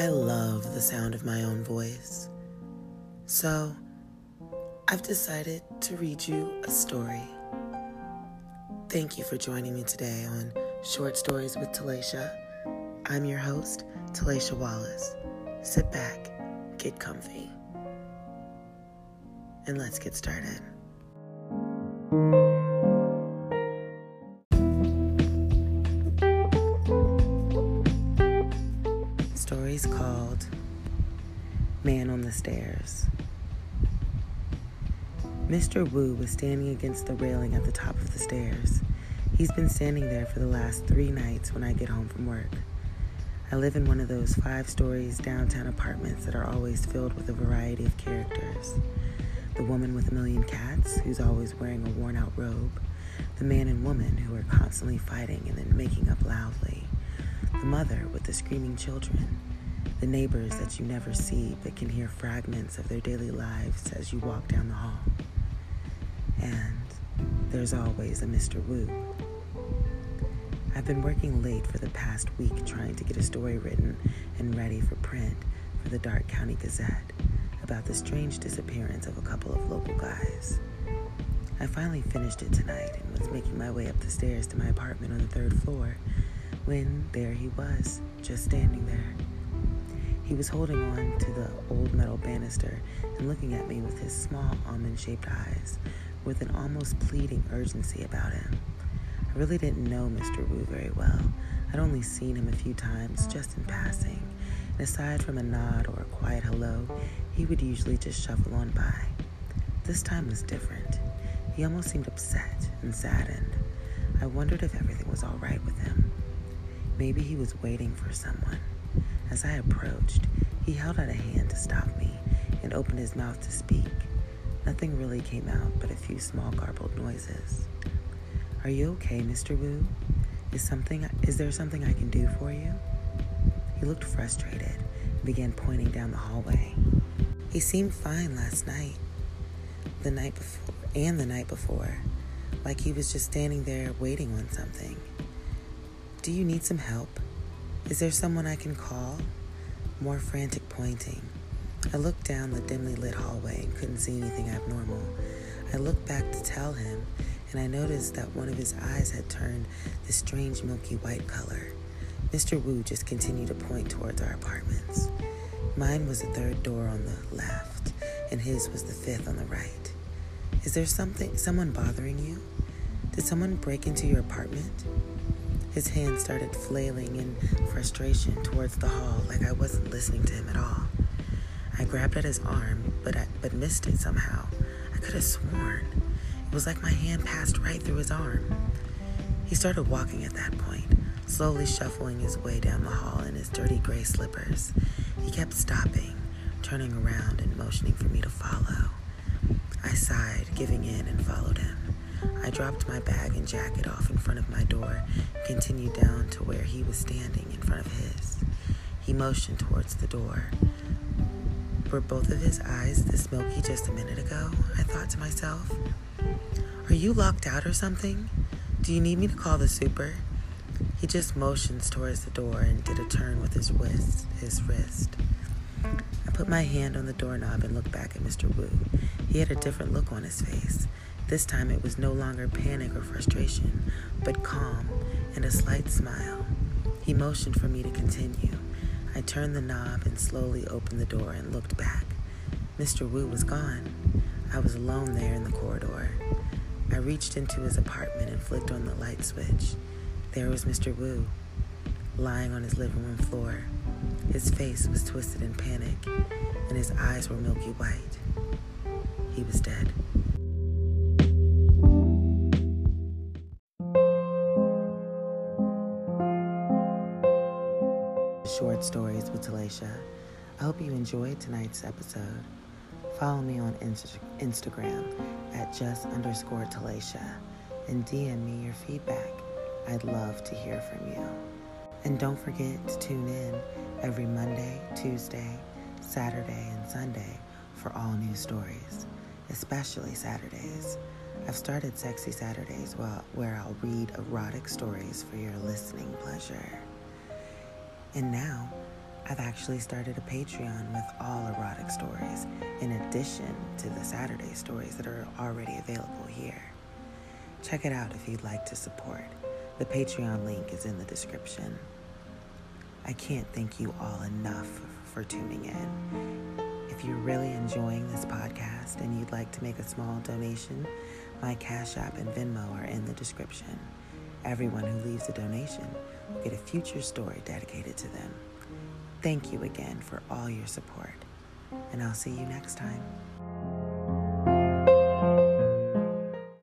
I love the sound of my own voice. So, I've decided to read you a story. Thank you for joining me today on Short Stories with Talaisha. I'm your host, Talaisha Wallace. Sit back, get comfy, and let's get started. Man on the Stairs. Mr. Wu was standing against the railing at the top of the stairs. He's been standing there for the last three nights when I get home from work. I live in one of those five stories downtown apartments that are always filled with a variety of characters. The woman with a million cats, who's always wearing a worn out robe. The man and woman who are constantly fighting and then making up loudly. The mother with the screaming children. The neighbors that you never see but can hear fragments of their daily lives as you walk down the hall. And there's always a Mr. Wu. I've been working late for the past week trying to get a story written and ready for print for the Darke County Gazette about the strange disappearance of a couple of local guys. I finally finished it tonight and was making my way up the stairs to my apartment on the third floor when there he was, just standing there. He was holding on to the old metal banister and looking at me with his small almond shaped eyes with an almost pleading urgency about him. I really didn't know Mr. Wu very well. I'd only seen him a few times, just in passing. And aside from a nod or a quiet hello, he would usually just shuffle on by. This time was different. He almost seemed upset and saddened. I wondered if everything was all right with him. Maybe he was waiting for someone. As I approached, he held out a hand to stop me and opened his mouth to speak. Nothing really came out but a few small garbled noises. Are you okay, Mr. Wu? Is something is there something I can do for you? He looked frustrated and began pointing down the hallway. He seemed fine last night. The night before and the night before. Like he was just standing there waiting on something. Do you need some help? Is there someone I can call? More frantic pointing. I looked down the dimly lit hallway and couldn't see anything abnormal. I looked back to tell him, and I noticed that one of his eyes had turned this strange milky white color. Mr. Wu just continued to point towards our apartments. Mine was the third door on the left, and his was the fifth on the right. Is there something, someone bothering you? Did someone break into your apartment? His hand started flailing in frustration towards the hall like I wasn't listening to him at all. I grabbed at his arm, but I, but missed it somehow. I could have sworn. It was like my hand passed right through his arm. He started walking at that point, slowly shuffling his way down the hall in his dirty gray slippers. He kept stopping, turning around and motioning for me to follow. I sighed, giving in, and followed him. I dropped my bag and jacket off in front of my door continued down to where he was standing in front of his. He motioned towards the door. Were both of his eyes this milky just a minute ago? I thought to myself. Are you locked out or something? Do you need me to call the super? He just motions towards the door and did a turn with his wrist. His wrist. I put my hand on the doorknob and looked back at Mr. Wu. He had a different look on his face. This time it was no longer panic or frustration, but calm and a slight smile. He motioned for me to continue. I turned the knob and slowly opened the door and looked back. Mr. Wu was gone. I was alone there in the corridor. I reached into his apartment and flicked on the light switch. There was Mr. Wu, lying on his living room floor. His face was twisted in panic, and his eyes were milky white. He was dead. Short Stories with Talaisha. I hope you enjoyed tonight's episode. Follow me on Inst- Instagram at just underscore Talaisha and DM me your feedback. I'd love to hear from you. And don't forget to tune in every Monday, Tuesday, Saturday, and Sunday for all new stories, especially Saturdays. I've started Sexy Saturdays where I'll read erotic stories for your listening pleasure. And now, I've actually started a Patreon with all erotic stories, in addition to the Saturday stories that are already available here. Check it out if you'd like to support. The Patreon link is in the description. I can't thank you all enough for tuning in. If you're really enjoying this podcast and you'd like to make a small donation, my Cash App and Venmo are in the description. Everyone who leaves a donation get a future story dedicated to them. Thank you again for all your support, and I'll see you next time.